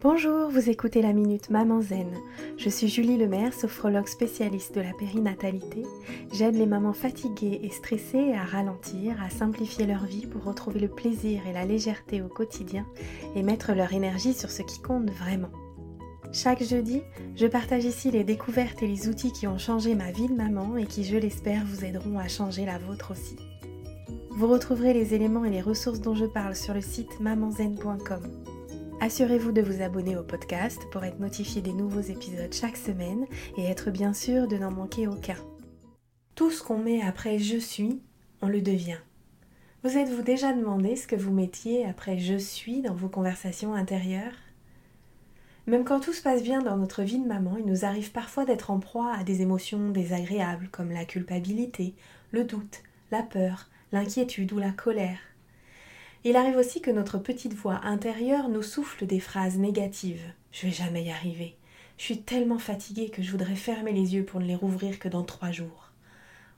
Bonjour, vous écoutez la Minute Maman Zen. Je suis Julie Lemaire, sophrologue spécialiste de la périnatalité. J'aide les mamans fatiguées et stressées à ralentir, à simplifier leur vie pour retrouver le plaisir et la légèreté au quotidien et mettre leur énergie sur ce qui compte vraiment. Chaque jeudi, je partage ici les découvertes et les outils qui ont changé ma vie de maman et qui, je l'espère, vous aideront à changer la vôtre aussi. Vous retrouverez les éléments et les ressources dont je parle sur le site mamanzen.com. Assurez-vous de vous abonner au podcast pour être notifié des nouveaux épisodes chaque semaine et être bien sûr de n'en manquer aucun. Tout ce qu'on met après je suis, on le devient. Vous êtes-vous déjà demandé ce que vous mettiez après je suis dans vos conversations intérieures? Même quand tout se passe bien dans notre vie de maman, il nous arrive parfois d'être en proie à des émotions désagréables comme la culpabilité, le doute, la peur, l'inquiétude ou la colère. Il arrive aussi que notre petite voix intérieure nous souffle des phrases négatives. Je vais jamais y arriver. Je suis tellement fatiguée que je voudrais fermer les yeux pour ne les rouvrir que dans trois jours.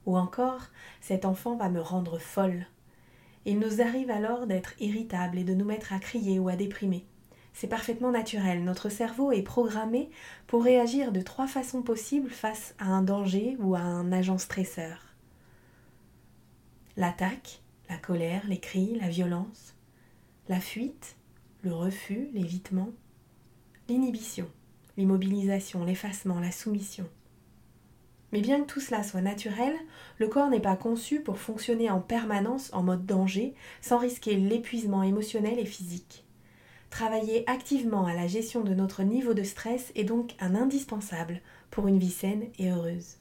Ou encore, cet enfant va me rendre folle. Il nous arrive alors d'être irritable et de nous mettre à crier ou à déprimer. C'est parfaitement naturel. Notre cerveau est programmé pour réagir de trois façons possibles face à un danger ou à un agent stresseur. L'attaque, la colère, les cris, la violence, la fuite, le refus, l'évitement, l'inhibition, l'immobilisation, l'effacement, la soumission. Mais bien que tout cela soit naturel, le corps n'est pas conçu pour fonctionner en permanence en mode danger sans risquer l'épuisement émotionnel et physique. Travailler activement à la gestion de notre niveau de stress est donc un indispensable pour une vie saine et heureuse.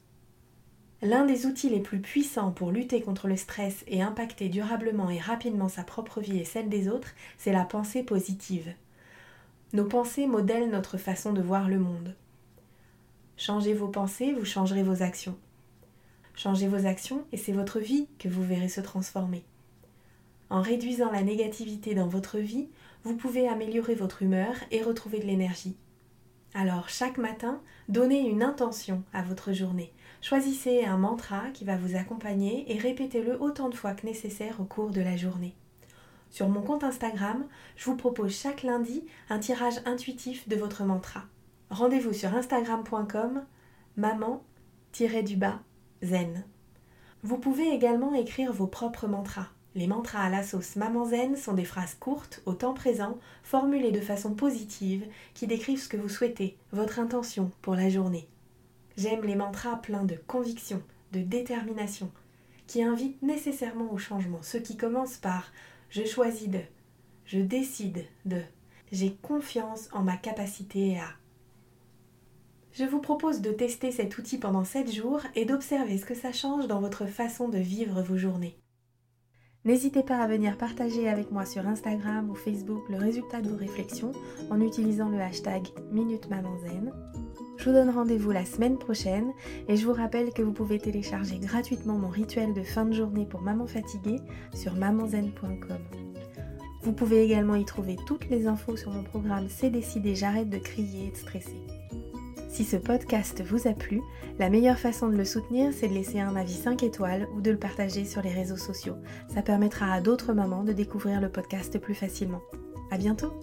L'un des outils les plus puissants pour lutter contre le stress et impacter durablement et rapidement sa propre vie et celle des autres, c'est la pensée positive. Nos pensées modèlent notre façon de voir le monde. Changez vos pensées, vous changerez vos actions. Changez vos actions et c'est votre vie que vous verrez se transformer. En réduisant la négativité dans votre vie, vous pouvez améliorer votre humeur et retrouver de l'énergie. Alors chaque matin, donnez une intention à votre journée. Choisissez un mantra qui va vous accompagner et répétez-le autant de fois que nécessaire au cours de la journée. Sur mon compte Instagram, je vous propose chaque lundi un tirage intuitif de votre mantra. Rendez-vous sur instagram.com maman-du-bas zen. Vous pouvez également écrire vos propres mantras. Les mantras à la sauce Maman Zen sont des phrases courtes, au temps présent, formulées de façon positive, qui décrivent ce que vous souhaitez, votre intention pour la journée. J'aime les mantras pleins de conviction, de détermination, qui invitent nécessairement au changement. Ceux qui commencent par je choisis de, je décide de, j'ai confiance en ma capacité à. Je vous propose de tester cet outil pendant 7 jours et d'observer ce que ça change dans votre façon de vivre vos journées. N'hésitez pas à venir partager avec moi sur Instagram ou Facebook le résultat de vos réflexions en utilisant le hashtag Minute je vous donne rendez-vous la semaine prochaine et je vous rappelle que vous pouvez télécharger gratuitement mon rituel de fin de journée pour maman fatiguée sur mamanzen.com. Vous pouvez également y trouver toutes les infos sur mon programme C'est décidé, j'arrête de crier et de stresser. Si ce podcast vous a plu, la meilleure façon de le soutenir, c'est de laisser un avis 5 étoiles ou de le partager sur les réseaux sociaux. Ça permettra à d'autres mamans de découvrir le podcast plus facilement. À bientôt!